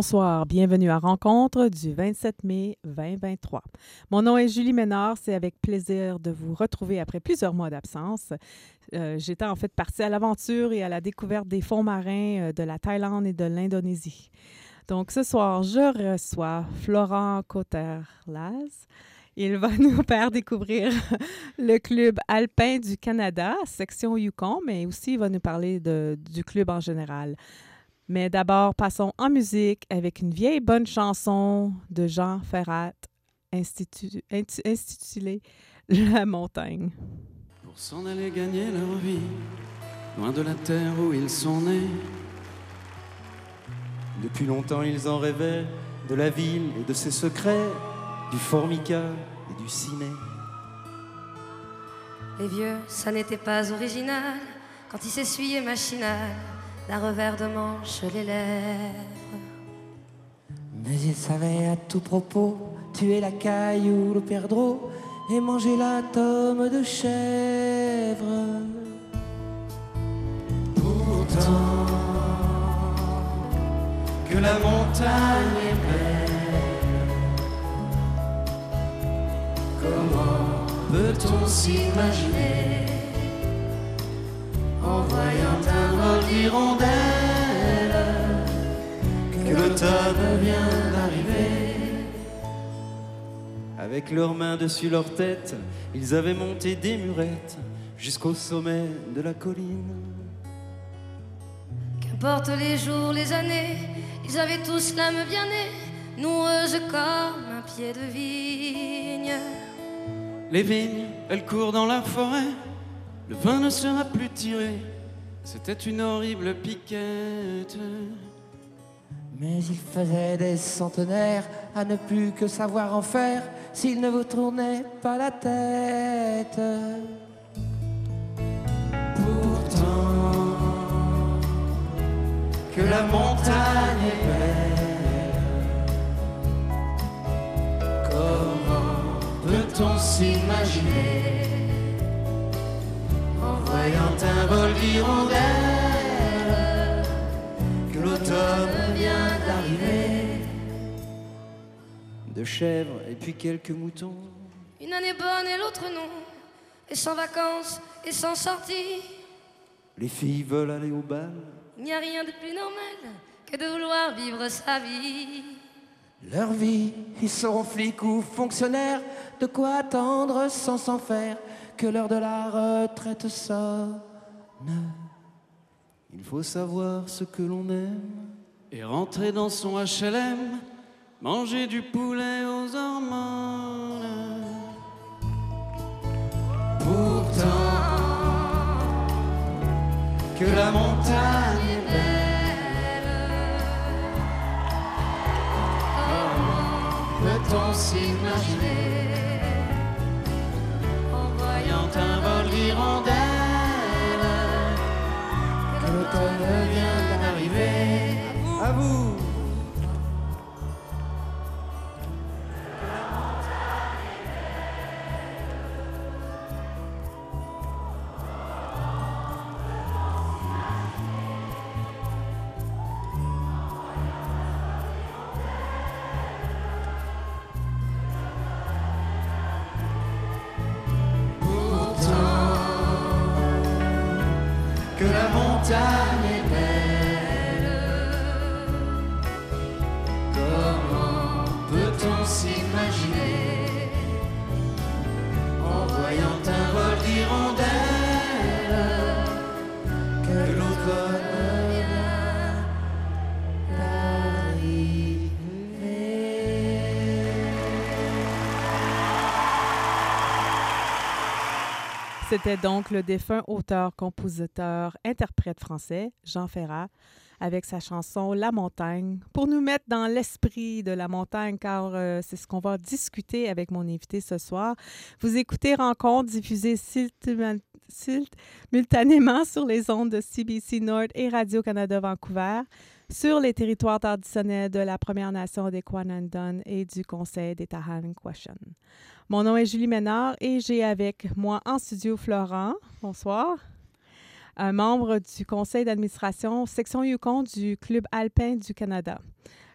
Bonsoir, bienvenue à Rencontre du 27 mai 2023. Mon nom est Julie Ménard, c'est avec plaisir de vous retrouver après plusieurs mois d'absence. Euh, j'étais en fait partie à l'aventure et à la découverte des fonds marins euh, de la Thaïlande et de l'Indonésie. Donc ce soir, je reçois Florent Cotter-Laz. Il va nous faire découvrir le club alpin du Canada, section Yukon, mais aussi il va nous parler du club en général. Mais d'abord, passons en musique avec une vieille bonne chanson de Jean Ferrat intitulée La montagne. Pour s'en aller gagner leur vie, loin de la terre où ils sont nés. Depuis longtemps, ils en rêvaient de la ville et de ses secrets, du formica et du ciné. Les vieux, ça n'était pas original quand ils s'essuyaient machinal d'un revers de manche les lèvres. Mais il savait à tout propos tuer la caille ou le perdreau et manger la tome de chèvre. Pourtant, que la montagne est belle, comment peut-on s'imaginer? En voyant que l'automne vient d'arriver. Avec leurs mains dessus leur tête, ils avaient monté des murettes jusqu'au sommet de la colline. Qu'importe les jours, les années, ils avaient tous l'âme bien née, noueuse comme un pied de vigne. Les vignes, elles courent dans la forêt, le vin ne sera plus tiré, c'était une horrible piquette. Mais il faisait des centenaires à ne plus que savoir en faire s'il ne vous tournait pas la tête. Pourtant, que la montagne est belle, comment peut-on s'imaginer? Voyant un vol d'hirondelles que l'automne vient d'arriver De chèvres et puis quelques moutons. Une année bonne et l'autre non, et sans vacances et sans sortie. Les filles veulent aller au bal. Il n'y a rien de plus normal que de vouloir vivre sa vie. Leur vie, ils seront flics ou fonctionnaires, de quoi attendre sans s'en faire que l'heure de la retraite sonne. Il faut savoir ce que l'on aime. et rentrer dans son HLM, manger du poulet aux hormones. Pourtant, que la montagne est belle, peut-on s'imaginer un vol d'hirondelles que l'automne vient d'arriver. À vous. que C'était donc le défunt auteur, compositeur, interprète français, Jean Ferrat, avec sa chanson La montagne, pour nous mettre dans l'esprit de la montagne, car euh, c'est ce qu'on va discuter avec mon invité ce soir. Vous écoutez Rencontre diffusée simultan- simultanément sur les ondes de CBC Nord et Radio-Canada Vancouver, sur les territoires traditionnels de la Première Nation des Kwanandon et du Conseil des Tahan. Mon nom est Julie Ménard et j'ai avec moi en studio Florent. Bonsoir. Un membre du conseil d'administration section Yukon du Club alpin du Canada.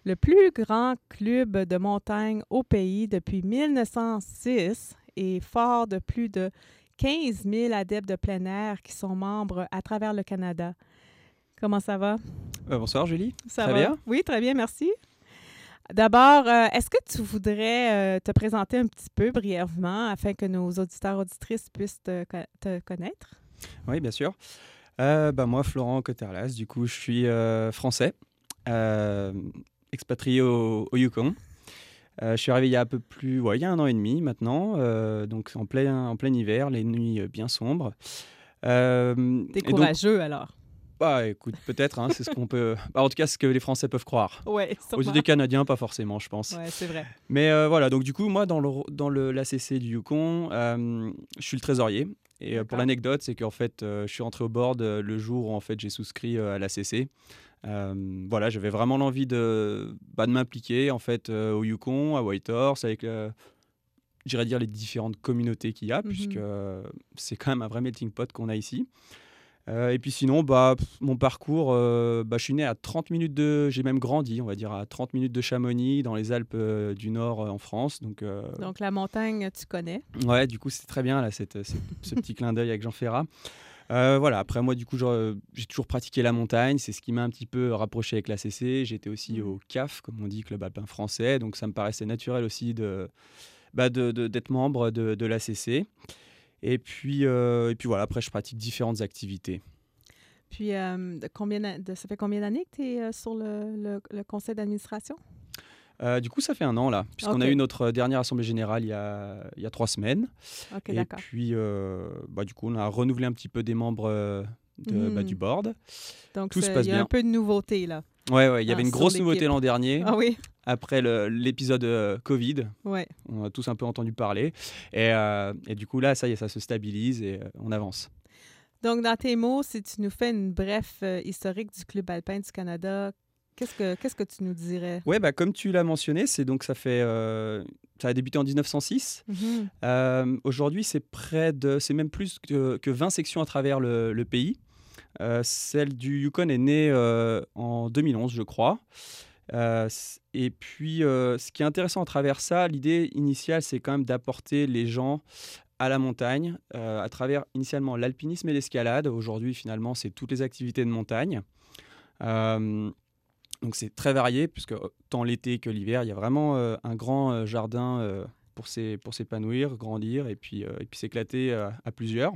le plus grand club de montagne au pays depuis 1906 et fort de plus de 15 000 adeptes de plein air qui sont membres à travers le Canada. Comment ça va? Euh, bonsoir Julie. Ça va? bien? Oui, très bien, merci. D'abord, euh, est-ce que tu voudrais euh, te présenter un petit peu brièvement afin que nos auditeurs auditrices puissent te, co- te connaître? Oui, bien sûr. Bah, moi, Florent Coterlas, du coup, je suis français, expatrié au, au Yukon. Je suis arrivé il y a un peu plus, ouais, il y a un an et demi maintenant, donc en plein, en plein hiver, les nuits bien sombres. T'es donc- courageux alors. Bah, écoute, peut-être, hein, c'est ce qu'on peut. bah, en tout cas, ce que les Français peuvent croire. Oui, Aux yeux des Canadiens, pas forcément, je pense. Oui, c'est vrai. Mais euh, voilà, donc du coup, moi, dans le dans le l'ACC du Yukon, euh, je suis le trésorier. Et euh, pour l'anecdote, c'est qu'en fait, euh, je suis rentré au board le jour où en fait j'ai souscrit à l'ACC. Voilà, j'avais vraiment l'envie de, bah, de m'impliquer en fait au Yukon, à Whitehorse, avec, j'irais dire les différentes communautés qu'il y a, Mhm. puisque c'est quand même un vrai melting pot qu'on a ici. Euh, et puis sinon, bah, pff, mon parcours, euh, bah, je suis né à 30 minutes de... J'ai même grandi, on va dire, à 30 minutes de Chamonix, dans les Alpes euh, du Nord en France. Donc, Donc, la montagne, tu connais. ouais, du coup, c'est très bien, là, cette, cette- ce petit clin d'œil avec Jean Ferrat. Voilà, après moi, du coup, j'ai toujours pratiqué la montagne. C'est ce qui m'a un petit peu rapproché avec l'ACC. J'étais aussi Mhm. au CAF, comme on dit, Club Alpin Français. Donc, ça me paraissait naturel aussi de, bah, d'être membre de, de l'ACC. Et puis, euh, et puis voilà, après, je pratique différentes activités. Puis, euh, de combien d'a- de- ça fait combien d'années que tu es sur le, le- le conseil d'administration? Euh, du coup, ça fait un an là, puisqu'on a eu notre dernière assemblée générale il y a, il y a trois semaines. OK, et puis, euh, bah, du coup, on a renouvelé un petit peu des membres euh, bah, Mhm. du board. Donc, tout se passe il y a un peu de nouveauté, là. Ouais, ouais, il y Ah, avait une sur grosse nouveauté l'an dernier, Ah oui? après l'épisode euh, Covid. Oui. On a tous un peu entendu parler. Et, euh, et du coup, là, ça y est, ça se stabilise et euh, on avance. Donc, dans tes mots, si tu nous fais une bref historique du Club alpin du Canada, qu'est-ce que, tu nous dirais? Ouais, bah, comme tu l'as mentionné, c'est donc ça fait. euh, ça a débuté en 1906. Mhm. Euh, Aujourd'hui, c'est près de, c'est même plus que, que 20 sections à travers le, le pays. Euh, celle du Yukon est née euh, en 2011, je crois. Euh, et puis, ce qui est intéressant à travers ça, l'idée initiale, c'est quand même d'apporter les gens à la montagne à travers initialement l'alpinisme et l'escalade. Aujourd'hui, finalement, c'est toutes les activités de montagne. Donc c'est très varié, puisque tant l'été que l'hiver, il y a vraiment un grand jardin pour s'é- pour s'épanouir, grandir et puis, et puis s'éclater à plusieurs.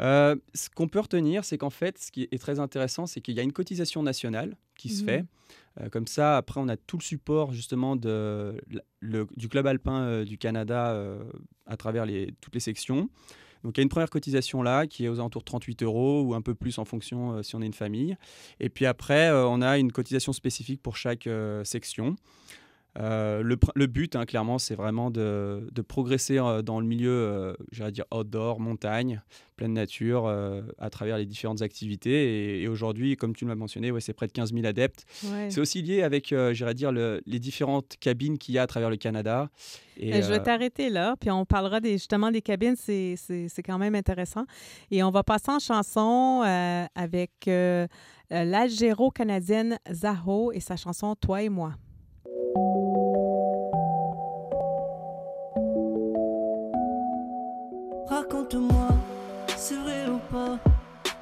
Euh, ce qu'on peut retenir, c'est qu'en fait, ce qui est très intéressant, c'est qu'il y a une cotisation nationale qui se Mhm. fait. Euh, comme ça, après, on a tout le support justement de, la- le- du club alpin euh, du Canada à travers les, toutes les sections. Donc il y a une première cotisation là qui est aux alentours de 38 euros ou un peu plus en fonction si on est une famille. Et puis après, on a une cotisation spécifique pour chaque section. Euh, le, but, hein, clairement, c'est vraiment de, de progresser euh, dans le milieu, euh, j'allais dire outdoor, montagne, pleine nature, euh, à travers les différentes activités. Et, et aujourd'hui, comme tu l'as mentionné, ouais, c'est près de 15 000 adeptes. Ouais. C'est aussi lié avec, j'irais dire, le- les différentes cabines qu'il y a à travers le Canada. Et, Ben, je vais t'arrêter là, puis on parlera des, justement des cabines, c'est, quand même intéressant. Et on va passer en chanson avec l'Algéro-canadienne Zaho et sa chanson Toi et moi. Raconte-moi, c'est vrai ou pas?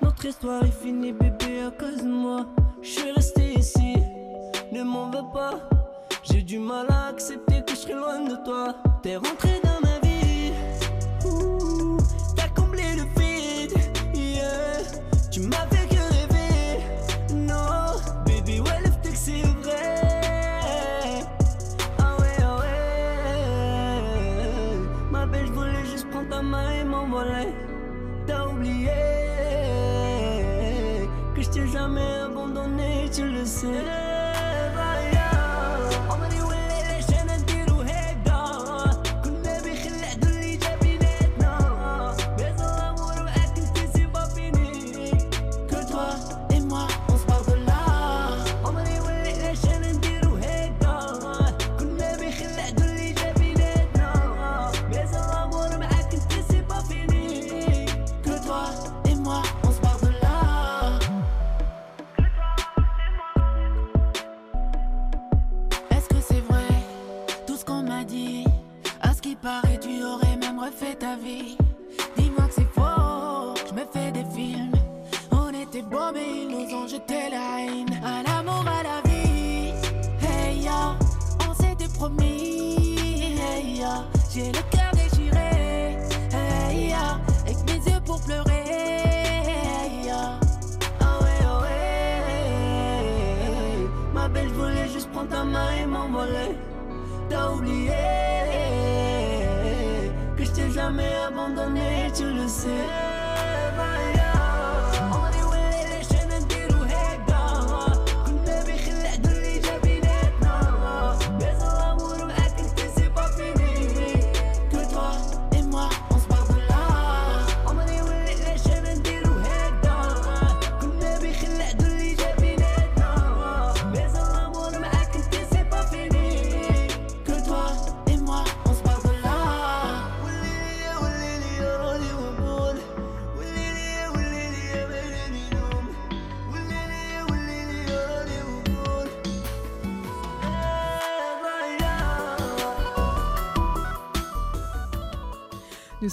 Notre histoire est finie bébé à cause de moi. Je suis resté ici, ne m'en veux pas. J'ai du mal à accepter que je serai loin de toi. T'es rentré tu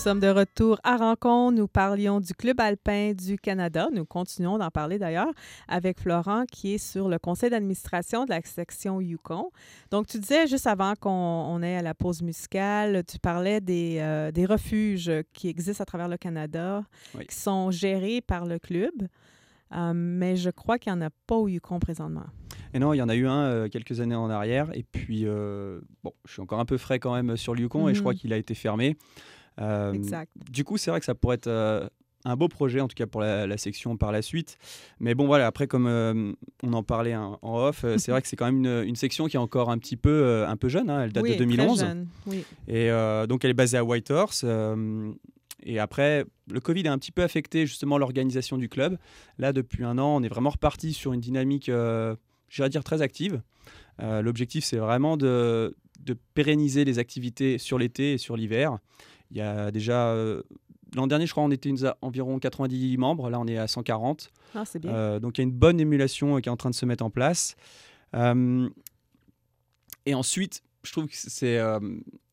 sommes de retour à Rencontre. Nous parlions du Club alpin du Canada. Nous continuons d'en parler d'ailleurs avec Florent qui est sur le conseil d'administration de la section Yukon. Donc, tu disais juste avant qu'on on ait à la pause musicale, tu parlais des, euh, des refuges qui existent à travers le Canada, Oui. qui sont gérés par le club. Euh, mais je crois qu'il n'y en a pas au Yukon présentement. Et non, il y en a eu un euh, quelques années en arrière. Et puis, euh, bon, je suis encore un peu frais quand même sur le Yukon et je crois Mhm. qu'il a été fermé. Euh, Exact. Du coup, c'est vrai que ça pourrait être euh, un beau projet, en tout cas pour la, la section par la suite. Mais bon, voilà, après, comme euh, on en parlait en, en off, euh, c'est vrai que c'est quand même une, une section qui est encore un petit peu, euh, un peu jeune. hein, elle date oui, de très 2011. jeune. Oui. Et donc, elle est basée à Whitehorse. et après, le Covid a un petit peu affecté justement l'organisation du club. Là, depuis un an, on est vraiment reparti sur une dynamique, j'irais dire, très active. L'objectif, c'est vraiment de, de pérenniser les activités sur l'été et sur l'hiver. Il y a déjà. euh, L'an dernier, je crois, on était une, environ 90 membres. Là, on est à 140. Ah, c'est bien. Euh, donc il y a une bonne émulation euh, qui est en train de se mettre en place. Et ensuite, je trouve que c'est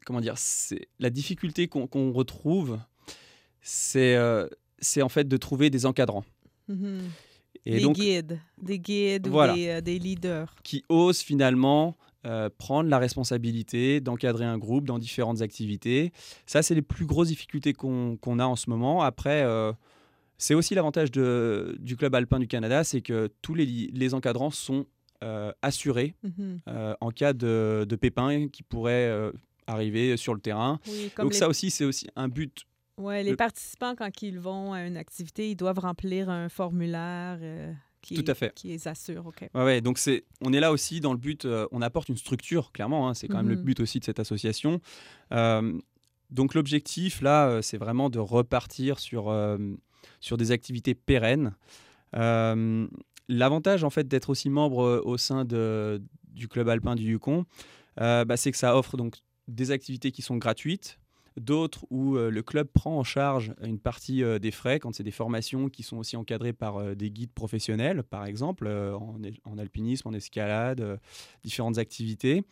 comment dire, c'est la difficulté qu'on retrouve, c'est c'est en fait de trouver des encadrants. Mhm. Et des donc guides, des guides Voilà. ou des, euh, des leaders. qui osent finalement euh, prendre la responsabilité d'encadrer un groupe dans différentes activités. Ça, c'est les plus grosses difficultés qu'on a en ce moment. Après, euh, c'est aussi l'avantage du Club alpin du Canada, c'est que tous les, les encadrants sont euh, assurés Mhm. en cas de, de pépins qui pourraient arriver sur le terrain. Oui, Donc les, ça aussi, c'est aussi un but. les le- participants, quand ils vont à une activité, ils doivent remplir un formulaire euh, qui, Tout à fait. qui les assure. OK. Ouais, ouais, donc c'est, on est là aussi dans le but, euh, on apporte une structure, clairement, hein, c'est quand même le Mhm. but aussi de cette association. Euh, donc l'objectif, là, euh, c'est vraiment de repartir sur, euh, sur des activités pérennes. L'avantage, en fait, d'être aussi membre au sein de, du club alpin du Yukon, bah, c'est que ça offre donc des activités qui sont gratuites, d'autres où euh, le club prend en charge une partie euh, des frais quand c'est des formations qui sont aussi encadrées par euh, des guides professionnels, par exemple, en, alpinisme, en escalade, différentes activités.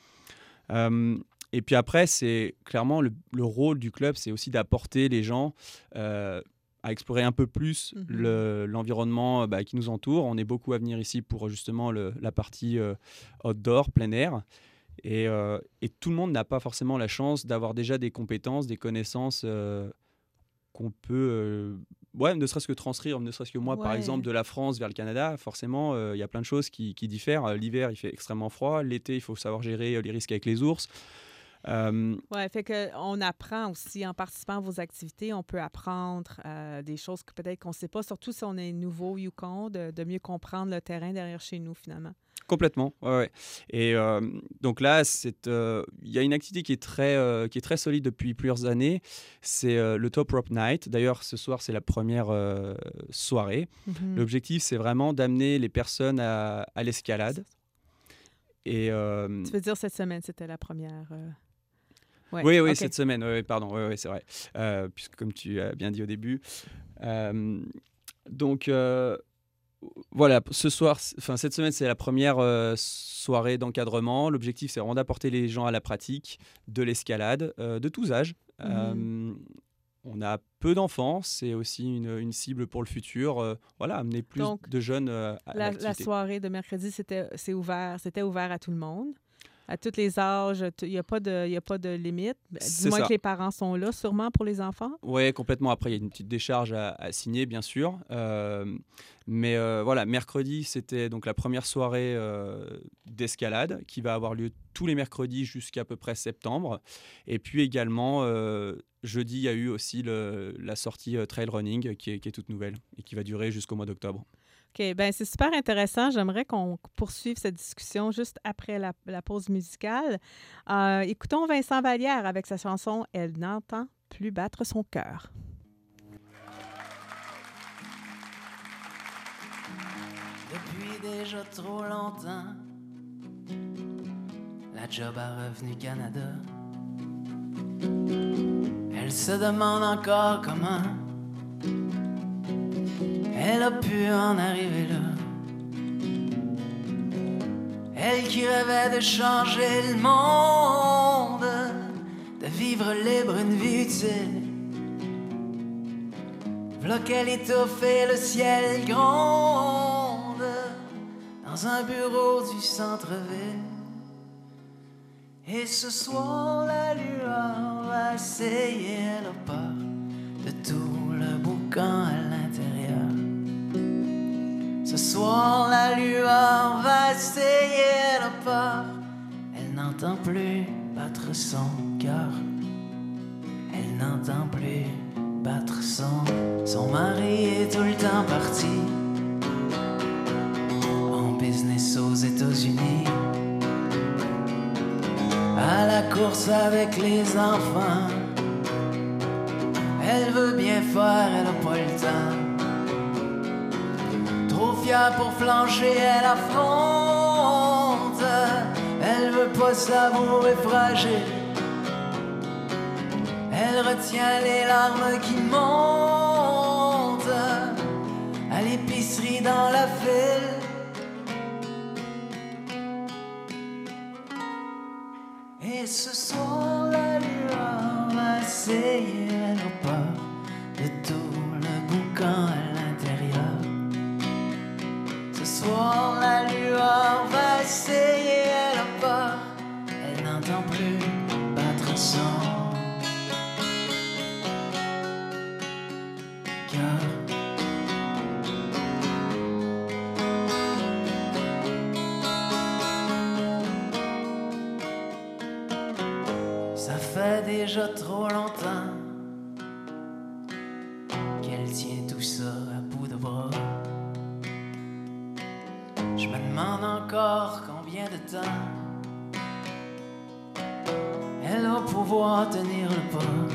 Et puis après, c'est clairement le, le rôle du club, c'est aussi d'apporter les gens à explorer un peu plus le- l'environnement bah, qui nous entoure. On est beaucoup à venir ici pour justement le- la partie euh, outdoor, plein air. Et, euh, et tout le monde n'a pas forcément la chance d'avoir déjà des compétences, des connaissances euh, qu'on peut, euh, ouais, ne serait-ce que transcrire, ne serait-ce que moi, par exemple, de la France vers le Canada. Forcément, euh, il y a plein de choses qui, qui diffèrent. L'hiver, il fait extrêmement froid. L'été, il faut savoir gérer euh, les risques avec les ours. Euh, Ouais, fait que on apprend aussi en participant à vos activités, on peut apprendre des choses que peut-être qu'on ne sait pas, surtout si on est nouveau au Yukon, de, de mieux comprendre le terrain derrière chez nous finalement. Complètement, ouais, ouais. Et euh, donc là, euh, il y a une activité qui est très, euh, qui est très solide depuis plusieurs années. C'est le Top Rope Night. D'ailleurs, ce soir, c'est la première soirée. Mhm. L'objectif, c'est vraiment d'amener les personnes à, à l'escalade. Et Tu veux dire cette semaine, c'était la première. ouais, oui, oui, cette semaine, oui, pardon, oui, oui, c'est vrai. Puisque comme tu as bien dit au début. Donc voilà, ce soir, enfin cette semaine, c'est la première euh, soirée d'encadrement. L'objectif, c'est vraiment d'apporter les gens à la pratique de l'escalade euh, de tous âges. Euh, on a peu d'enfants, c'est aussi une, une cible pour le futur. Voilà, amener plus Donc, de jeunes à La, la soirée de mercredi, c'était ouvert, c'était ouvert à tout le monde. À tous les âges, il n'y a, pas de- y a pas de limite. Ben, Du moins que les parents sont là, sûrement pour les enfants. Oui, complètement. Après, il y a une petite décharge à, à signer, bien sûr. Euh, mais euh, voilà, mercredi, c'était donc la première soirée euh, d'escalade qui va avoir lieu tous les mercredis jusqu'à peu près septembre. Et puis également, jeudi, il y a eu aussi le- la sortie trail running qui est, qui est toute nouvelle et qui va durer jusqu'au mois d'octobre. OK, ben c'est super intéressant. J'aimerais qu'on poursuive cette discussion juste après la, la pause musicale. Euh, écoutons Vincent Vallière avec sa chanson Elle n'entend plus battre son cœur. Depuis déjà trop longtemps, la job a revenu Canada. Elle se demande encore comment elle a pu en arriver là. Elle qui rêvait de changer le monde, de vivre libre une vie utile. V'là qu'elle étouffe et le ciel gronde dans un bureau du centre-ville. Et ce soir, la lueur va essayer le pas de tout le boucan soir, la lueur va essayer le pas. Elle n'entend plus battre son cœur. Elle n'entend plus battre son. Son mari est tout le temps parti en business aux États-Unis. À la course avec les enfants. Elle veut bien faire, elle a pas le temps. Trop fière pour flancher, elle affronte. Elle veut pas s'avouer fragile. Elle retient les larmes qui montent à l'épicerie dans la file. Et ce soir, la lueur va essayer le pas de tout le boucan La lueur va essayer le pas. Elle n'entend plus battre son cœur. Ça fait déjà trop longtemps qu'elle tient tout ça à bout de bras. Je me demande encore combien de temps elle va pouvoir tenir le pas.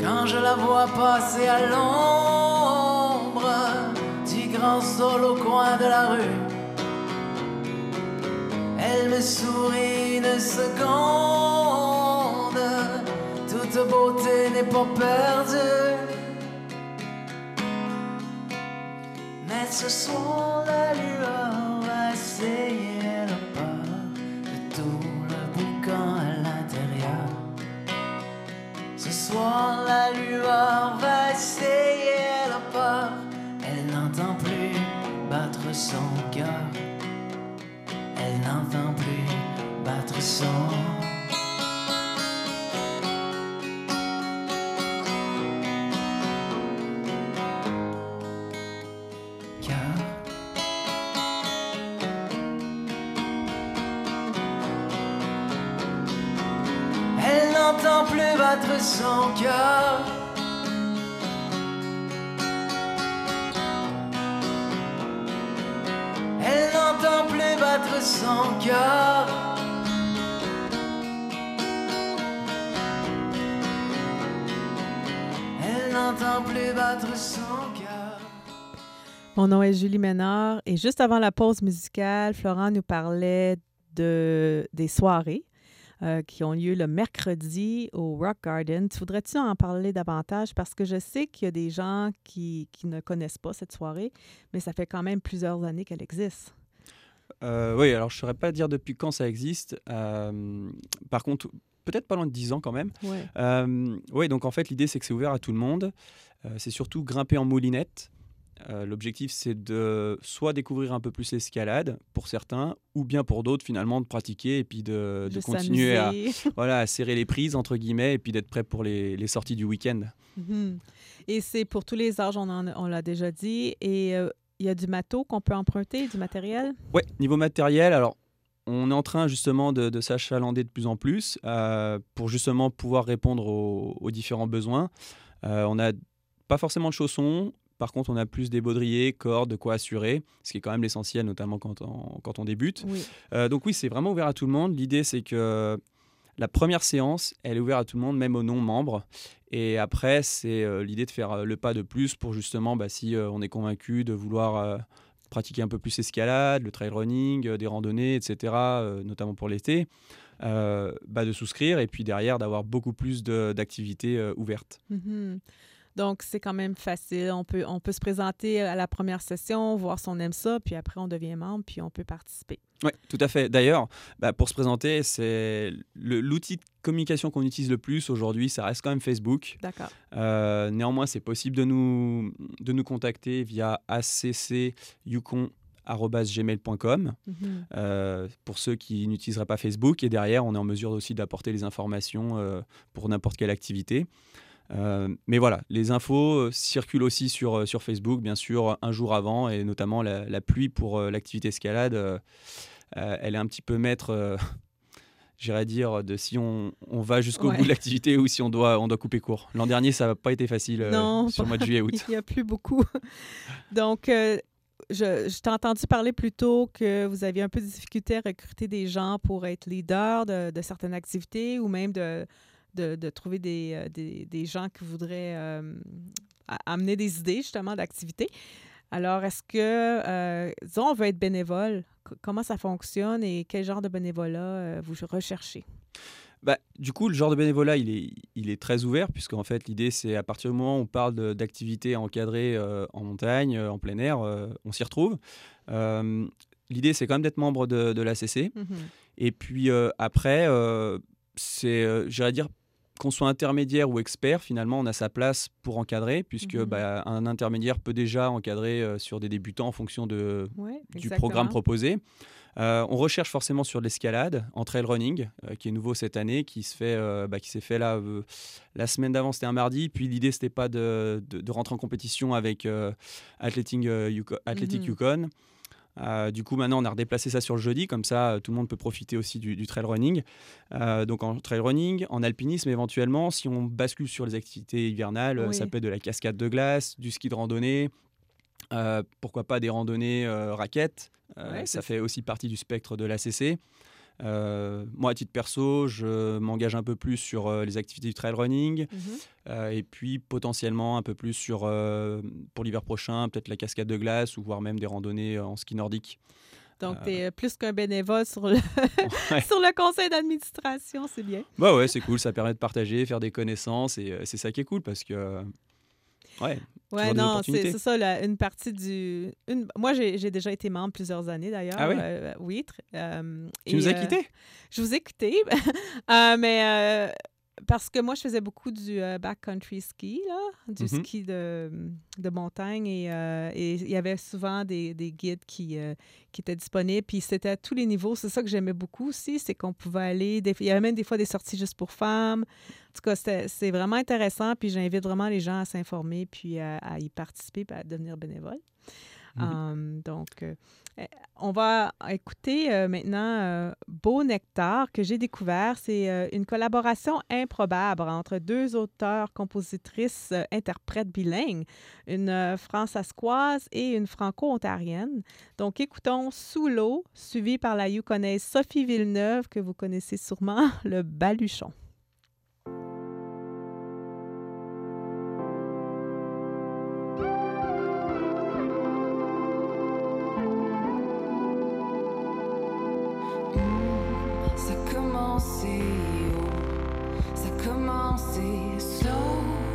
Quand je la vois passer à l'ombre du grand sol au coin de la rue, elle me sourit une seconde. Toute beauté n'est pas perdue. Ce soir, la lueur va essayer le pas de tout le boucan à l'intérieur. Ce soir, la lueur va essayer le pas. Elle n'entend plus battre son cœur. Elle n'entend plus battre son cœur. Elle n'entend plus battre son cœur. Elle n'entend plus battre son cœur. Mon nom est Julie Ménard et juste avant la pause musicale, Florent nous parlait de, des soirées euh, qui ont lieu le mercredi au Rock Garden. Tu voudrais-tu en parler davantage? Parce que je sais qu'il y a des gens qui, qui ne connaissent pas cette soirée, mais ça fait quand même plusieurs années qu'elle existe. Euh, oui, alors je ne saurais pas dire depuis quand ça existe. Euh, par contre, peut-être pas loin de 10 ans quand même. Ouais. Euh, oui, donc en fait, l'idée, c'est que c'est ouvert à tout le monde. C'est surtout grimper en moulinette. Euh, L'objectif, c'est de soit découvrir un peu plus l'escalade pour certains, ou bien pour d'autres, finalement, de pratiquer et puis de, continuer à, voilà, à serrer les prises, entre guillemets, et puis d'être prêt pour les, les sorties du week-end. Mhm. Et c'est pour tous les âges, on, l'a déjà dit. Et euh, il y a du matos qu'on peut emprunter, du matériel? Ouais, niveau matériel, alors on est en train justement de, de s'achalander de plus en plus euh, pour justement pouvoir répondre aux, aux différents besoins. Euh, on n'a pas forcément de chaussons, par contre on a plus des baudriers, cordes, de quoi assurer, ce qui est quand même l'essentiel, notamment quand on, quand on débute. Oui. Euh, donc oui, c'est vraiment ouvert à tout le monde. L'idée, c'est que la première séance, elle est ouverte à tout le monde, même aux non-membres. Et après, c'est euh, l'idée de faire euh, le pas de plus pour justement, bah, si on est convaincu de vouloir pratiquer un peu plus l'escalade, le trail running, des randonnées, etc., notamment pour l'été, bah, de souscrire et puis derrière d'avoir beaucoup plus d'activités ouvertes. Mhm. Donc, c'est quand même facile. On peut, on peut se présenter à la première session, voir si on aime ça, puis après, on devient membre, puis on peut participer. Oui, tout à fait. D'ailleurs, bah, pour se présenter, c'est l'outil de communication qu'on utilise le plus aujourd'hui, ça reste quand même Facebook. D'accord. Euh, néanmoins, c'est possible de nous, de nous contacter via accyukon.gmail.com Mhm. euh, pour ceux qui n'utiliseraient pas Facebook. Et derrière, on est en mesure aussi d'apporter les informations euh, pour n'importe quelle activité. Euh, mais voilà, les infos euh, circulent aussi sur, euh, sur Facebook, bien sûr, un jour avant, et notamment la, la pluie pour l'activité escalade. elle est un petit peu maître, j'irais dire, de si on, on va jusqu'au Ouais. bout de l'activité ou si on doit, on doit couper court. L'an dernier, ça n'a pas été facile euh, Non, sur le mois de juillet-août. Il n'y a plus beaucoup. Donc, euh, je, je t'ai entendu parler plus tôt que vous aviez un peu de difficulté à recruter des gens pour être leader de, de certaines activités ou même de, de, de trouver des, euh, des, des gens qui voudraient euh, amener des idées justement d'activités. Alors, est-ce que, euh, disons, on veut être bénévole, comment ça fonctionne et quel genre de bénévolat vous recherchez? Bah, du coup, le genre de bénévolat, il est, il est très ouvert, puisqu'en fait, l'idée, c'est à partir du moment où on parle d'activités encadrées euh, en montagne, euh, en plein air, euh, on s'y retrouve. L'idée, c'est quand même d'être membre de, de l'ACC. Mhm. Et puis après, c'est, j'irais dire, qu'on soit intermédiaire ou expert, finalement, on a sa place pour encadrer, puisque Mhm. bah, un intermédiaire peut déjà encadrer euh, sur des débutants en fonction de, Ouais, du programme proposé. Euh, on recherche forcément sur l'escalade, en trail running, euh, qui est nouveau cette année, qui se fait, bah, qui s'est fait là la semaine d'avant, c'était un mardi. Puis l'idée c'était pas de, de- de rentrer en compétition avec Athletic, Yuko- Athletic Mhm. Yukon. Euh, du coup, maintenant, on a redéplacé ça sur le jeudi, comme ça, euh, tout le monde peut profiter aussi du, du trail running. Euh, donc, en trail running, en alpinisme, éventuellement, si on bascule sur les activités hivernales, ça peut être de la cascade de glace, du ski de randonnée, pourquoi pas des randonnées raquettes. Ouais, ça fait aussi partie du spectre de l'ACC. Euh, moi, à titre perso, je m'engage un peu plus sur euh, les activités du trail running Mhm. euh, et puis potentiellement un peu plus sur, pour l'hiver prochain, peut-être la cascade de glace ou voire même des randonnées en ski nordique. Donc, tu es plus qu'un bénévole sur le, Ouais. sur le conseil d'administration, c'est bien. Bah ouais, c'est cool, ça permet de partager, faire des connaissances et c'est ça qui est cool parce que. euh, ouais, Oui, non, c'est ça, une partie du... Une, moi, j'ai déjà été membre plusieurs années, d'ailleurs. Ah oui? Euh, oui. tr- euh, tu et, nous as euh, quittés Je vous ai quitté, Euh, mais euh, parce que moi, je faisais beaucoup du euh, backcountry ski, là, du Mhm. ski de, de montagne. Et euh, et il y avait souvent des, des guides qui, euh, qui étaient disponibles. Puis c'était à tous les niveaux. C'est ça que j'aimais beaucoup aussi, c'est qu'on pouvait aller... des- il y avait même des fois des sorties juste pour femmes. En tout cas, c'était- c'est vraiment intéressant. Puis j'invite vraiment les gens à s'informer, puis à, à y participer, puis à devenir bénévole. Mhm. Um, donc, on va écouter euh, maintenant euh, Beau Nectar que j'ai découvert. C'est euh, une collaboration improbable entre deux auteurs, compositrices, euh, interprètes bilingues, une euh, françaiscoise et une franco-ontarienne. Donc, écoutons Sous l'eau, suivi par la Yukonaise Sophie Villeneuve, que vous connaissez sûrement, le Baluchon. avancer slow.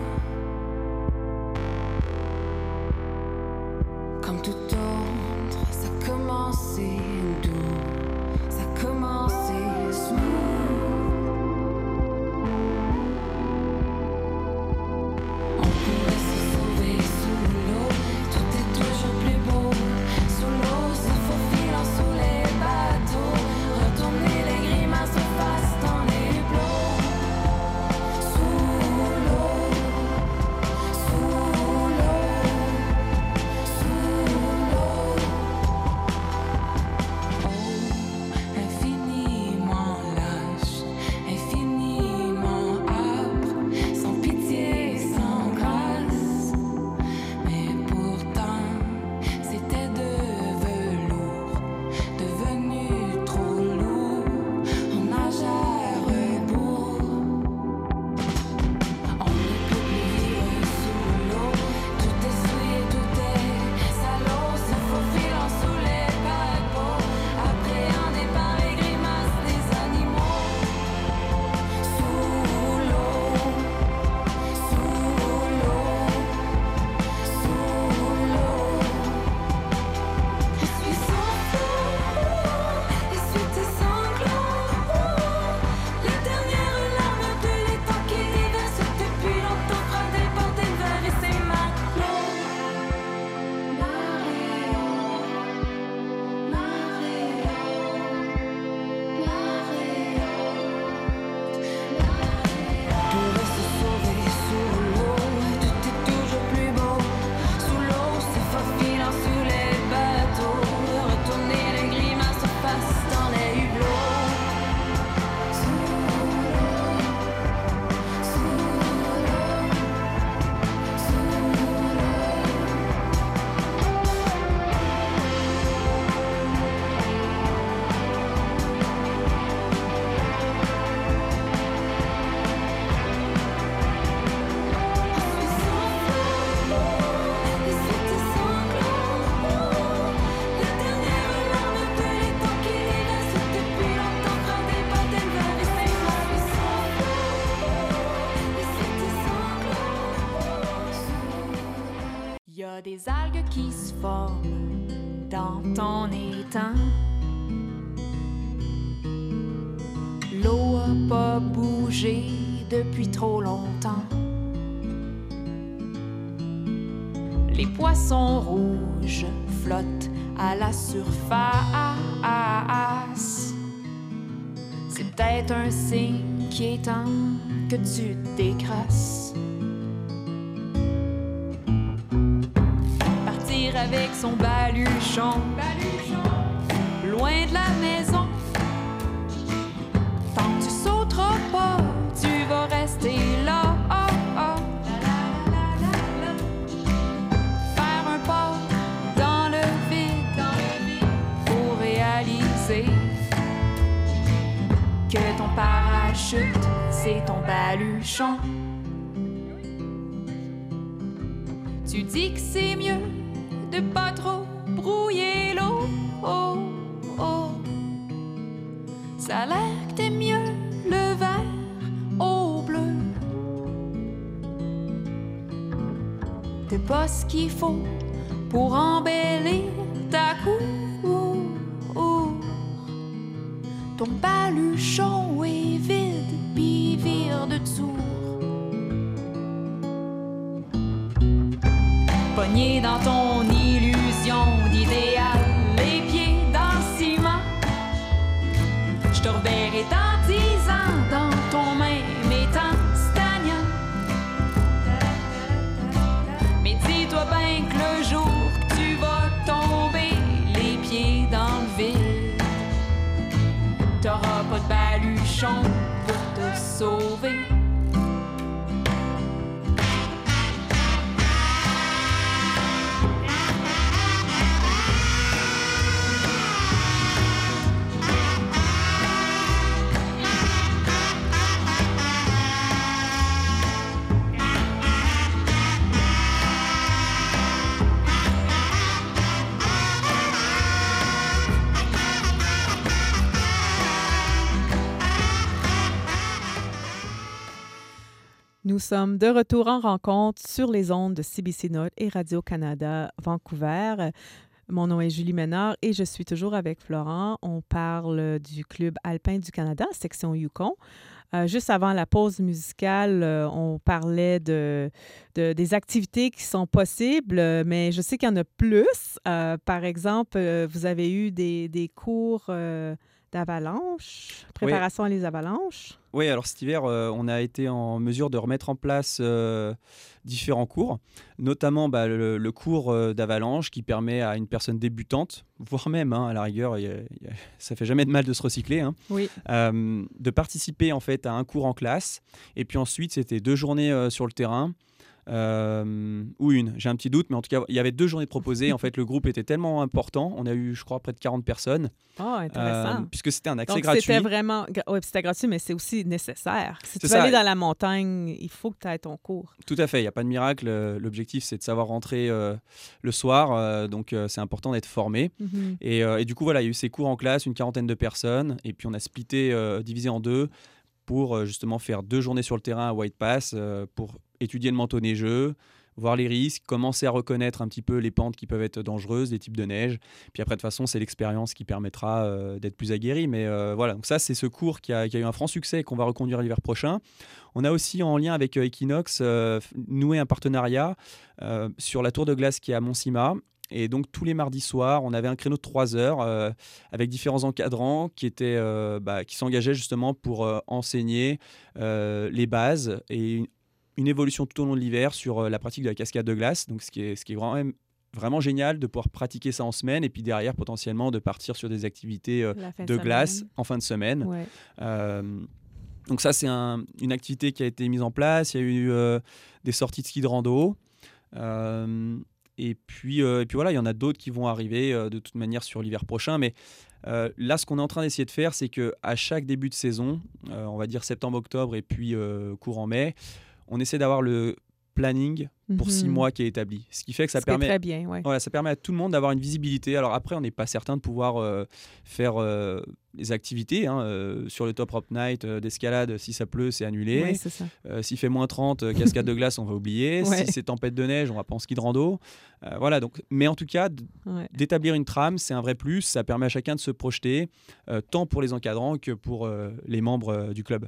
Qui se forment dans ton étang. L'eau a pas bougé depuis trop longtemps. Les poissons rouges flottent à la surface. C'est peut-être un signe qui est temps que tu décrasses. C'est ton baluchon. Tu dis que c'est mieux de pas trop brouiller l'eau. Oh, oh. Ça a l'air que t'aimes mieux le vert au bleu. T'es pas ce qu'il faut pour embellir ta cour. Ton baluchon est vide, de tour. Pogné dans ton illusion d'idéal, les pieds dans le ciment. Je te reverrai dans dix ans dans ton même étang stagnant. Mais dis-toi bien que le jour que tu vas tomber les pieds dans le vide, t'auras pas de baluchon pour Nous sommes de retour en rencontre sur les ondes de CBC Note et Radio-Canada Vancouver. Mon nom est Julie Ménard et je suis toujours avec Florent. On parle du Club alpin du Canada, section Yukon. Euh, juste avant la pause musicale, euh, on parlait de, de- des activités qui sont possibles, mais je sais qu'il y en a plus. Euh, par exemple, vous avez eu des, des cours euh, d'avalanche, préparation à les avalanches. Oui, alors cet hiver, euh, on a été en mesure de remettre en place euh, différents cours, notamment bah, le, le cours euh, d'avalanche qui permet à une personne débutante, voire même hein, à la rigueur, y a- il y a- ça fait jamais de mal de se recycler, hein, Oui. de participer en fait à un cours en classe. Et puis ensuite, c'était deux journées sur le terrain. Euh, ou une, j'ai un petit doute, mais en tout cas, il y avait deux journées de proposées. En fait, le groupe était tellement important, on a eu, je crois, près de 40 personnes, Oh, intéressant. euh, puisque c'était un accès Donc, gratuit. c'était vraiment. puis c'était gratuit, mais c'est aussi nécessaire. Si tu veux aller dans la montagne, il faut que tu aies ton cours. Tout à fait, il n'y a pas de miracle. Euh, L'objectif, c'est de savoir rentrer euh, le soir, donc c'est important d'être formé. Mhm. Et, et du coup, voilà, il y a eu ces cours en classe, une quarantaine de personnes, et puis on a splitté, divisé en deux, pour euh, justement faire deux journées sur le terrain à White Pass, euh, pour étudier le manteau neigeux, voir les risques, commencer à reconnaître un petit peu les pentes qui peuvent être dangereuses, les types de neige. Puis après, de toute façon, c'est l'expérience qui permettra euh, d'être plus aguerri. Mais voilà, donc ça, c'est ce cours qui a, eu un franc succès et qu'on va reconduire l'hiver prochain. On a aussi, en lien avec Equinox, noué un partenariat sur la tour de glace qui est à Montsima. Et donc, tous les mardis soirs, on avait un créneau de 3 heures euh, avec différents encadrants qui, étaient, euh, bah, qui s'engageaient justement pour euh, enseigner les bases et une, une évolution tout au long de l'hiver sur la pratique de la cascade de glace. Donc, ce qui est, ce qui est vraiment, vraiment génial de pouvoir pratiquer ça en semaine et puis derrière, potentiellement, de partir sur des activités de glace en fin de semaine. Ouais. Donc ça, c'est un- une activité qui a été mise en place. Il y a eu des sorties de ski de rando. Euh, et, puis, euh, et puis voilà, il y en a d'autres qui vont arriver euh, de toute manière sur l'hiver prochain. Mais euh, là, ce qu'on est en train d'essayer de faire, c'est que à chaque début de saison, on va dire septembre-octobre et puis courant mai, on essaie d'avoir le planning pour six Mhm. mois qui est établi. Ce qui fait que ça Ce permet, très bien, ouais. voilà, ça permet à tout le monde d'avoir une visibilité. Alors après, on n'est pas certain de pouvoir euh, faire euh, les activités. hein, euh, sur le Top Rope Night euh, d'escalade, si ça pleut, c'est annulé. Ouais, S'il fait moins 30, euh, cascade de glace, on va oublier. Ouais. Si c'est tempête de neige, on va pas en ski de rando. Voilà, donc, mais en tout cas, d'établir une trame, c'est un vrai plus. Ça permet à chacun de se projeter, tant pour les encadrants que pour les membres du club.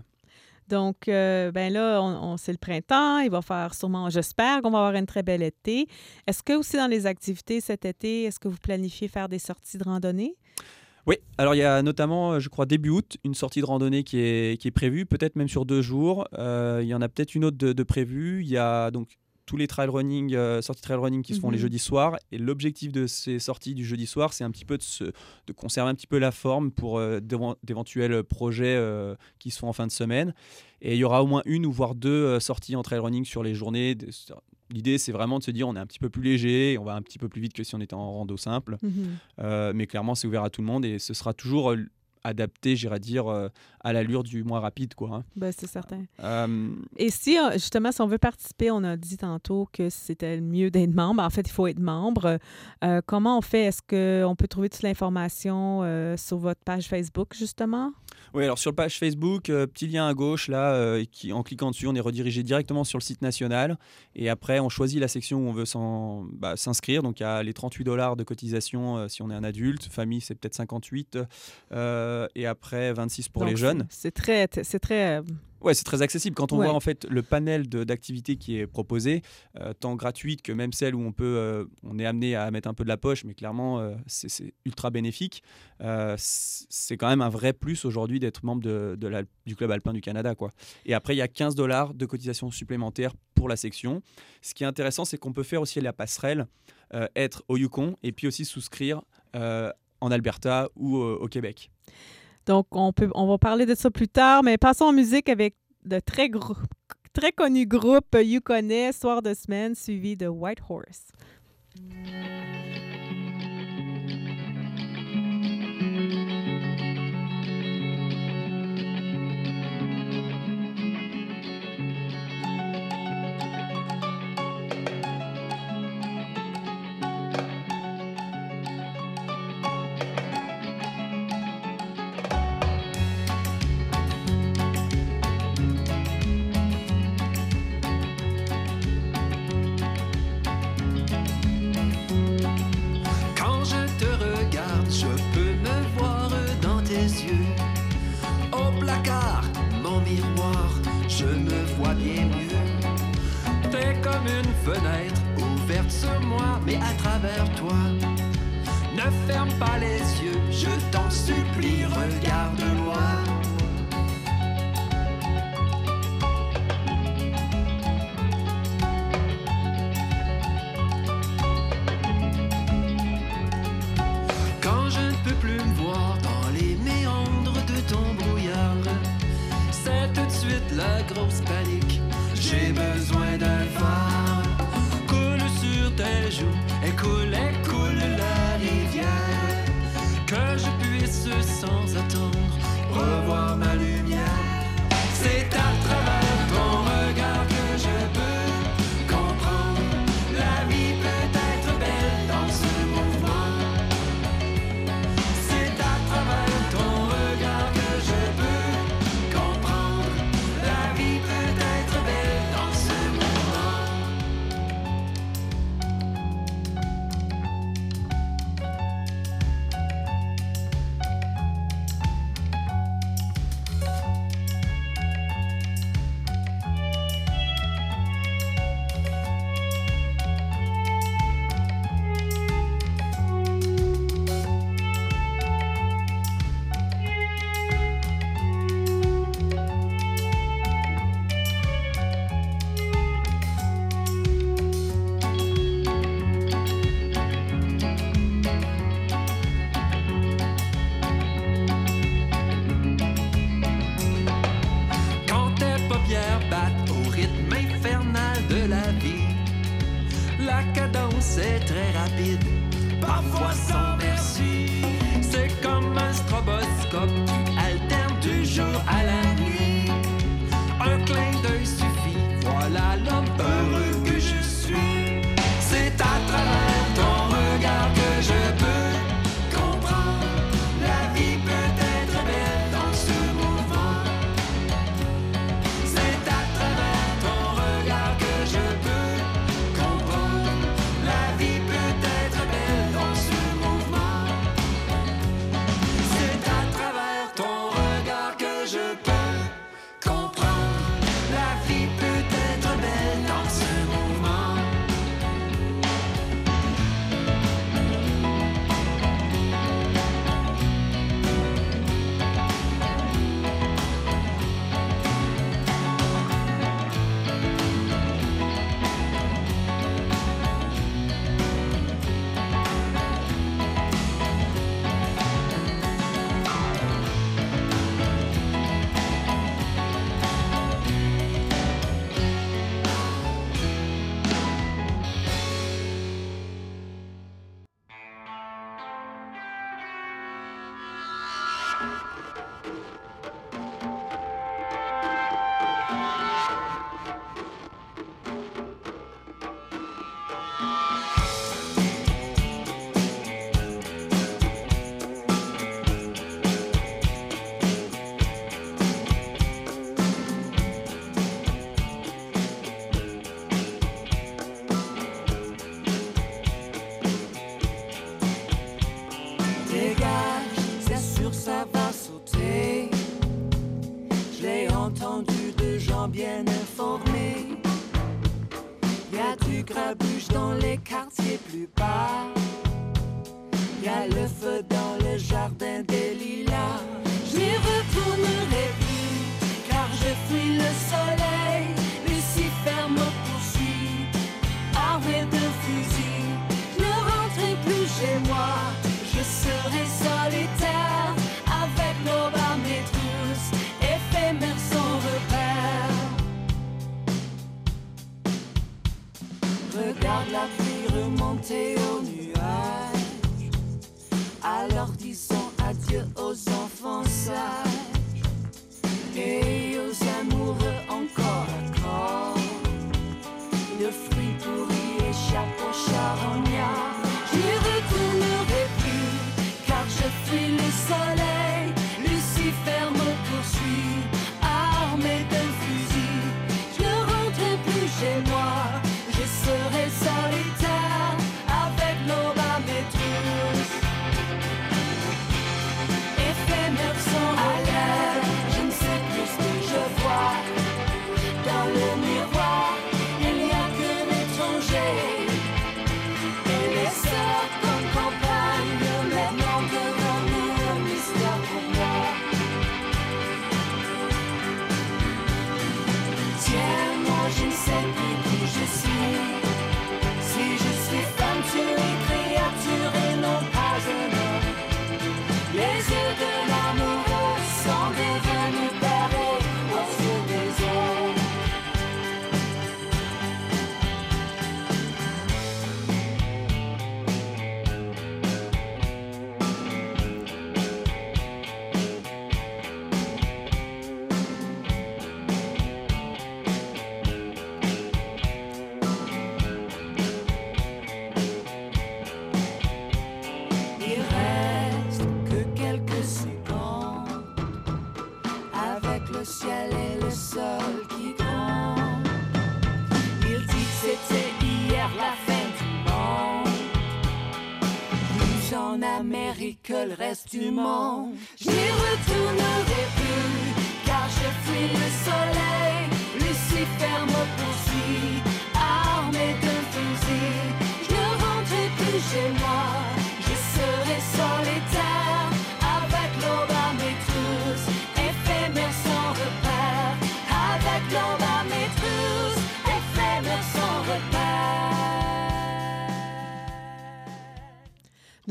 Donc, euh, ben là, c'est le printemps. Il va faire sûrement, j'espère qu'on va avoir une très belle été. Est-ce que aussi dans les activités cet été, est-ce que vous planifiez faire des sorties de randonnée? Oui, alors il y a notamment, euh, je crois, début août, une sortie de randonnée qui est, qui est prévue, peut-être même sur deux jours. Euh, il y en a peut-être une autre de, de prévue. Il y a donc tous les trail running, euh, sorties trail running qui se font les Mhm. jeudis soirs. Et l'objectif de ces sorties du jeudi soir, c'est un petit peu de, se, de conserver un petit peu la forme pour euh, d'éven- d'éventuels projets euh, qui se font en fin de semaine. Et il y aura au moins une ou voire deux euh, sorties en trail running sur les journées. L'idée, c'est vraiment de se dire on est un petit peu plus léger, on va un petit peu plus vite que si on était en rando simple. Mhm. Mais clairement, c'est ouvert à tout le monde et ce sera toujours adapté, j'irais dire, euh, à l'allure du moins rapide. Quoi, hein. Ben, c'est certain. Euh, Et si, euh, justement, si on veut participer, on a dit tantôt que c'était mieux d'être membre. En fait, il faut être membre. Euh, comment on fait? Est-ce qu'on peut trouver toute l'information sur votre page Facebook, justement? Oui, alors sur le page Facebook, petit lien à gauche, là, qui, en cliquant dessus, on est redirigé directement sur le site national. Et après, on choisit la section où on veut bah, s'inscrire. Donc, il y a les 38 dollars de cotisation si on est un adulte. Famille, c'est peut-être 58. euh, et après, 26 pour Donc, les jeunes. C'est très, c'est très. euh, Ouais, c'est très accessible. Quand on Ouais. voit en fait le panel d'activités qui est proposé, euh, tant gratuite que même celle où on peut, euh, on est amené à mettre un peu de la poche, mais clairement euh, c'est ultra bénéfique. Euh, c'est quand même un vrai plus aujourd'hui d'être membre de, de la- du club alpin du Canada, quoi. Et après il y a 15 dollars de cotisation supplémentaire pour la section. Ce qui est intéressant, c'est qu'on peut faire aussi la passerelle, euh, être au Yukon et puis aussi souscrire euh, en Alberta ou euh, au Québec. Donc, on, peut, on va parler de ça plus tard, mais passons en musique avec de très, gros, très connus groupes Soir de semaine, suivi de White Horse. Fenêtre ouverte sur moi, mais à travers toi. Ne ferme pas les yeux, je t'en supplie, regarde-moi. Sans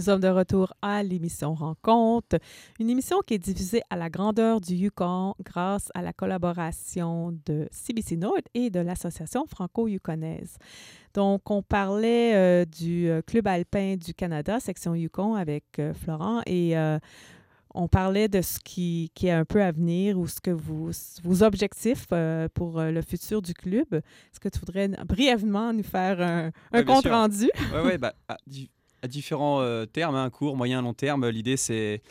Nous sommes de retour à l'émission Rencontre, une émission qui est diffusée à la grandeur du Yukon grâce à la collaboration de CBC Nord et de l'Association franco-yukonaise. Donc, on parlait euh, du euh, Club alpin du Canada, section Yukon, avec euh, Florent, et euh, on parlait de ce qui, qui est un peu à venir ou ce que vous, vos objectifs euh, pour le futur du club. Est-ce que tu voudrais brièvement nous faire un, un Ouais, bien compte sûr. rendu? À, di- à différents euh, termes, hein, court, moyen, long terme, l'idée c'est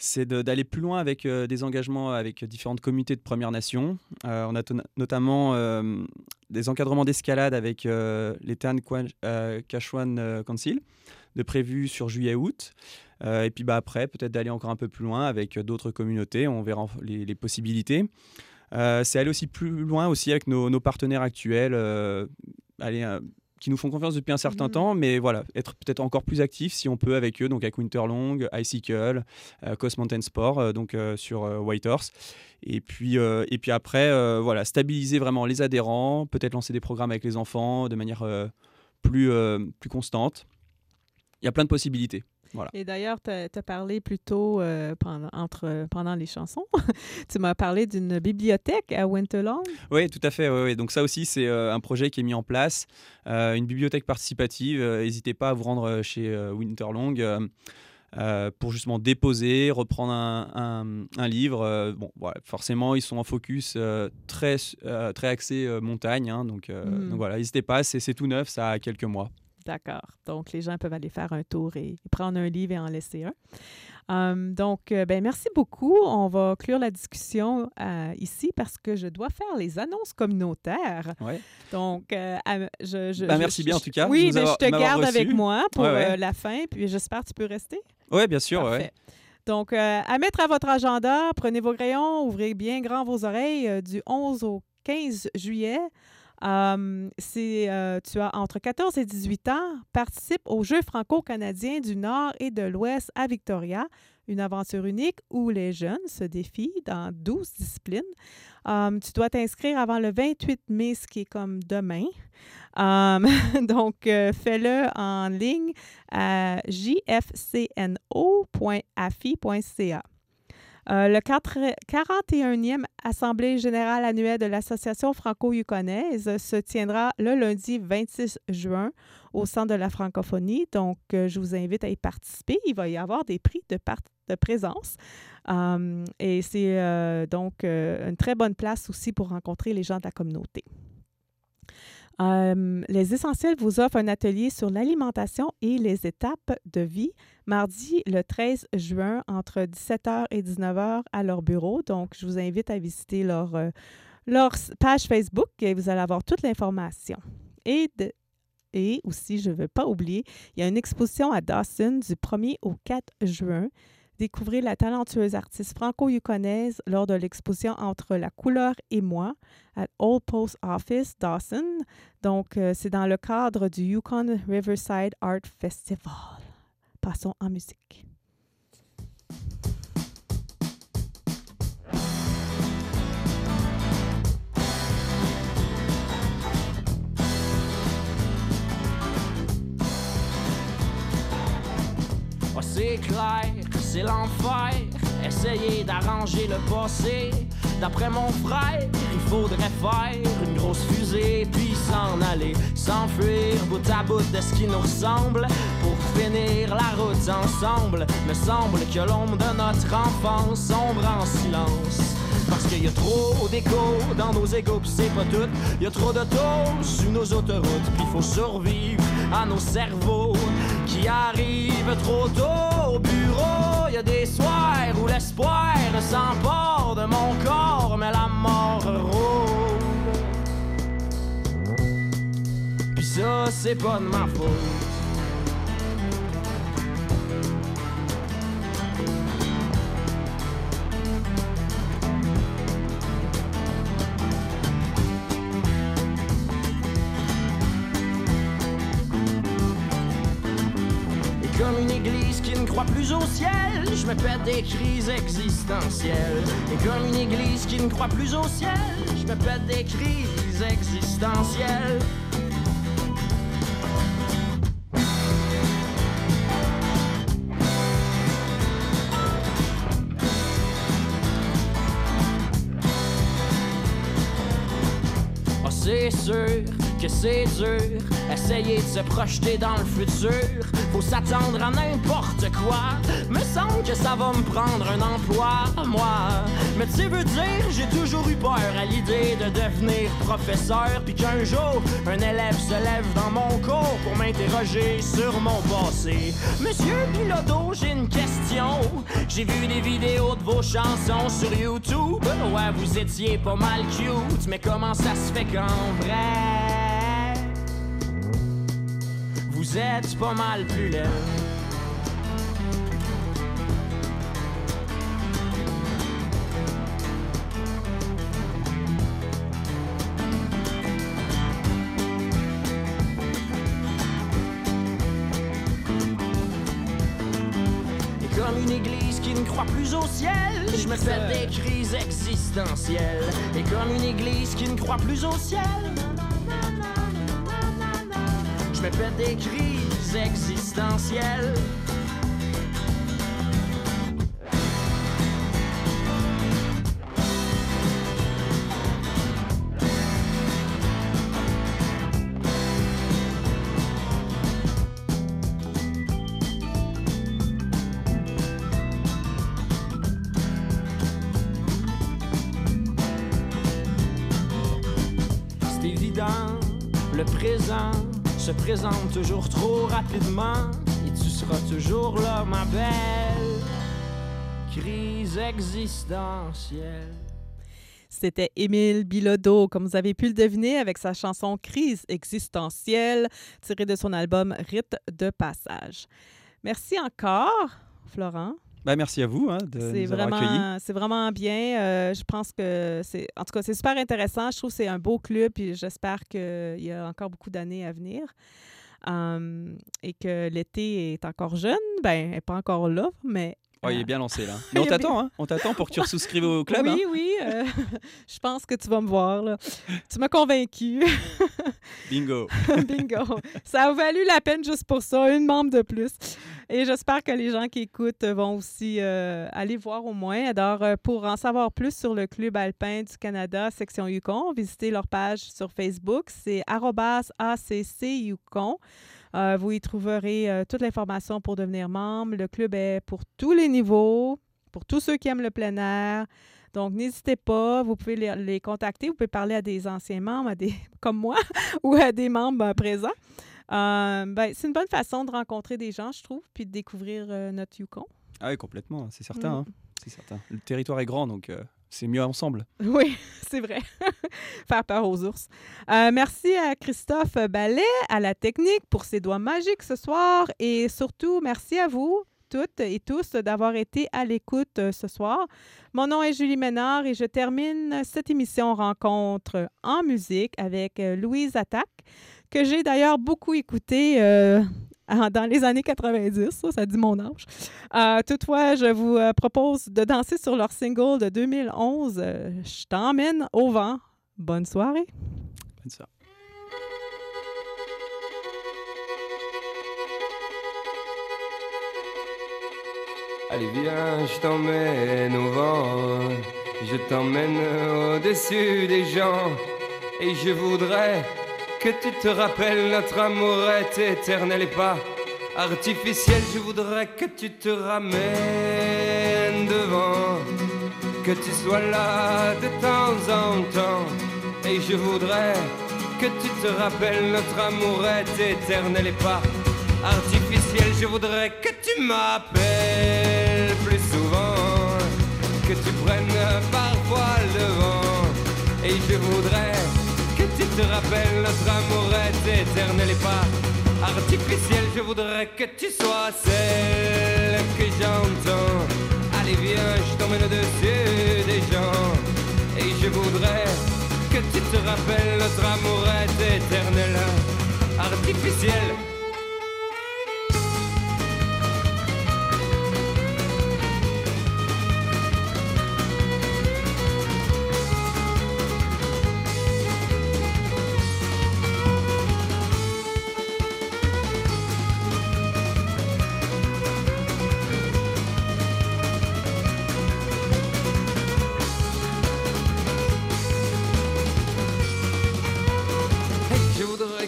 c'est d'aller plus loin avec euh, des engagements avec différentes communautés de Premières Nations. Euh, on a notamment des encadrements d'escalade avec les Tan Kwan- Kashwan euh, Council, de prévus sur juillet-août. Et puis bah, après, peut-être d'aller encore un peu plus loin avec d'autres communautés. On verra les, possibilités. C'est aller aussi plus loin aussi avec nos, nos partenaires actuels. aller, qui nous font confiance depuis un certain Mhm. temps, mais voilà, être peut-être encore plus actif si on peut avec eux, donc avec Winterlong, Icicle, euh, Coast Mountain Sport, euh, donc euh, sur euh, Whitehorse. Et puis, euh, et puis après, voilà, stabiliser vraiment les adhérents, peut-être lancer des programmes avec les enfants de manière plus, plus constante. Il y a plein de possibilités. Voilà. Et d'ailleurs, tu as, parlé plus tôt euh, pendant, entre, pendant les chansons. tu m'as parlé d'une bibliothèque à Winterlong. Oui, tout à fait. Donc ça aussi, c'est euh, un projet qui est mis en place, euh, une bibliothèque participative. N'hésitez pas à vous rendre chez Winterlong euh, pour justement déposer, reprendre un, un- un livre. Euh, bon, voilà, forcément, ils sont en focus euh, très, très axé montagne. hein. donc, Mm. donc voilà, n'hésitez pas, c'est tout neuf, ça a quelques mois. D'accord. Donc, les gens peuvent aller faire un tour et, prendre un livre et en laisser un. Hum, donc, euh, ben, merci beaucoup. On va clore la discussion euh, ici parce que je dois faire les annonces communautaires. Ouais. Donc, euh, je, je- je- merci bien, en tout cas, Oui, mais avoir- je te garde avec moi pour Ouais, ouais. la fin. Puis, j'espère que tu peux rester. Oui, bien sûr. Parfait. Donc, à mettre à votre agenda, prenez vos crayons, ouvrez bien grand vos oreilles du 11 au 15 juillet Euh, c'est, euh, tu as entre 14 et 18 ans, participe aux Jeux franco-canadiens du Nord et de l'Ouest à Victoria, une aventure unique où les jeunes se défient dans 12 disciplines. Euh, tu dois t'inscrire avant le 28 mai, ce qui est comme demain. Euh, donc, euh, fais-le en ligne à jfcno.afi.ca. Euh, le 4 41e Assemblée générale annuelle de l'Association franco-yukonaise se tiendra le lundi 26 juin au Centre de la francophonie. Donc, euh, je vous invite à y participer. Il va y avoir des prix de, par- de présence. Um, et c'est euh, donc une très bonne place aussi pour rencontrer les gens de la communauté. Um, les Essentiels vous offrent un atelier sur l'alimentation et les étapes de vie mardi le 13 juin entre 17h et 19h à leur bureau. Donc, je vous invite à visiter leur, euh, page Facebook et vous allez avoir toute l'information. Et aussi, je ne veux pas oublier, il y a une exposition à Dawson du 1er au 4 juin. Découvrez la talentueuse artiste franco-yukonaise lors de l'exposition Entre la couleur et moi à Old Post Office, Dawson. Donc, euh, c'est dans le cadre du Yukon Riverside Art Festival. Passons en musique. Clair, c'est l'enfer. Essayer d'arranger le passé. D'après mon frère, il faudrait faire une grosse fusée puis s'en aller, s'enfuir bout à bout de ce qui nous ressemble pour finir la route ensemble. Me semble que l'ombre de notre enfance sombre en silence. Parce qu'il y a trop d'écho dans nos égaux, pis c'est pas tout. Il y a trop de taux sur nos autoroutes, puis faut survivre à nos cerveaux qui arrivent trop tôt au bureau. Des soirs où l'espoir s'empare de mon corps, mais la mort rôde. Puis ça, c'est pas de ma faute. Comme une église qui ne croit plus au ciel, je me pète des crises existentielles. Et comme une église qui ne croit plus au ciel, je me pète des crises existentielles. Ah, c'est sûr que c'est dur, essayer de se projeter dans le futur. Faut s'attendre à n'importe quoi. Me semble que ça va me prendre un emploi, moi. Mais tu veux dire, j'ai toujours eu peur à l'idée de devenir professeur. Puis qu'un jour, un élève se lève dans mon cours pour m'interroger sur mon passé. Monsieur Piloto, j'ai une question. J'ai vu des vidéos de vos chansons sur YouTube. Ouais, vous étiez pas mal cute, mais comment ça se fait qu'en vrai? Vous êtes pas mal plus laid. Et comme une église qui ne croit plus au ciel, je me fais des crises existentielles. Et comme une église qui ne croit plus au ciel, des crises existentielles. C'est évident, le présent se présente toujours trop rapidement et tu seras toujours là, ma belle. Crise existentielle. C'était Émile Bilodeau, comme vous avez pu le deviner, avec sa chanson Crise existentielle, tirée de son album Rite de passage. Merci encore, Florent. Bah, merci à vous hein, de nous avoir accueillis. c'est vraiment bien. Euh, je pense que c'est, en tout cas, c'est super intéressant. Je trouve que c'est un beau club et j'espère qu'il y a encore beaucoup d'années à venir. Um, et que l'été est encore jeune. Ben, elle n'est pas encore là, mais. Oh, il est bien lancé là. Mais on t'attend, hein. On t'attend pour que tu souscrives au club. Oui, hein. oui. euh, je pense que tu vas me voir. Là. Tu m'as convaincu. Bingo. Bingo. Ça a valu la peine juste pour ça, une membre de plus. Et j'espère que les gens qui écoutent vont aussi euh, aller voir au moins. Alors, euh, pour en savoir plus sur le Club alpin du Canada, section Yukon, visitez leur page sur Facebook. C'est ACC Yukon. Euh, vous y trouverez toute l'information pour devenir membre. Le club est pour tous les niveaux, pour tous ceux qui aiment le plein air. Donc, n'hésitez pas, vous pouvez les, contacter, vous pouvez parler à des anciens membres, comme moi, ou à des membres présents. Euh, ben, c'est une bonne façon de rencontrer des gens, je trouve, puis de découvrir euh, notre Yukon. Ah oui, complètement, c'est certain. Mm. hein. C'est certain. Le territoire est grand, donc euh, c'est mieux ensemble. Oui, c'est vrai. Faire peur aux ours. Euh, merci à Christophe Ballet, à la technique pour ses doigts magiques ce soir et surtout merci à vous toutes et tous d'avoir été à l'écoute euh, ce soir. Mon nom est Julie Ménard et je termine cette émission rencontre en musique avec euh, Louise Attaque, que j'ai d'ailleurs beaucoup écouté euh, dans les années 90, ça, dit mon âge. Toutefois, je vous propose de danser sur leur single de 2011, euh, Je t'emmène au vent. Bonne soirée. Bonne soirée. Allez viens, je t'emmène au vent, je t'emmène au-dessus des gens, et je voudrais que tu te rappelles notre amour est éternel et pas artificiel. Je voudrais que tu te ramènes devant, que tu sois là de temps en temps, et je voudrais que tu te rappelles notre amour est éternel et pas artificiel. Je voudrais que tu m'appelles que tu prennes parfois le vent. Et je voudrais que tu te rappelles notre amour est éternel et pas artificiel. Je voudrais que tu sois celle que j'entends. Allez viens, je t'emmène au-dessus des gens. Et je voudrais que tu te rappelles notre amour est éternel, artificiel.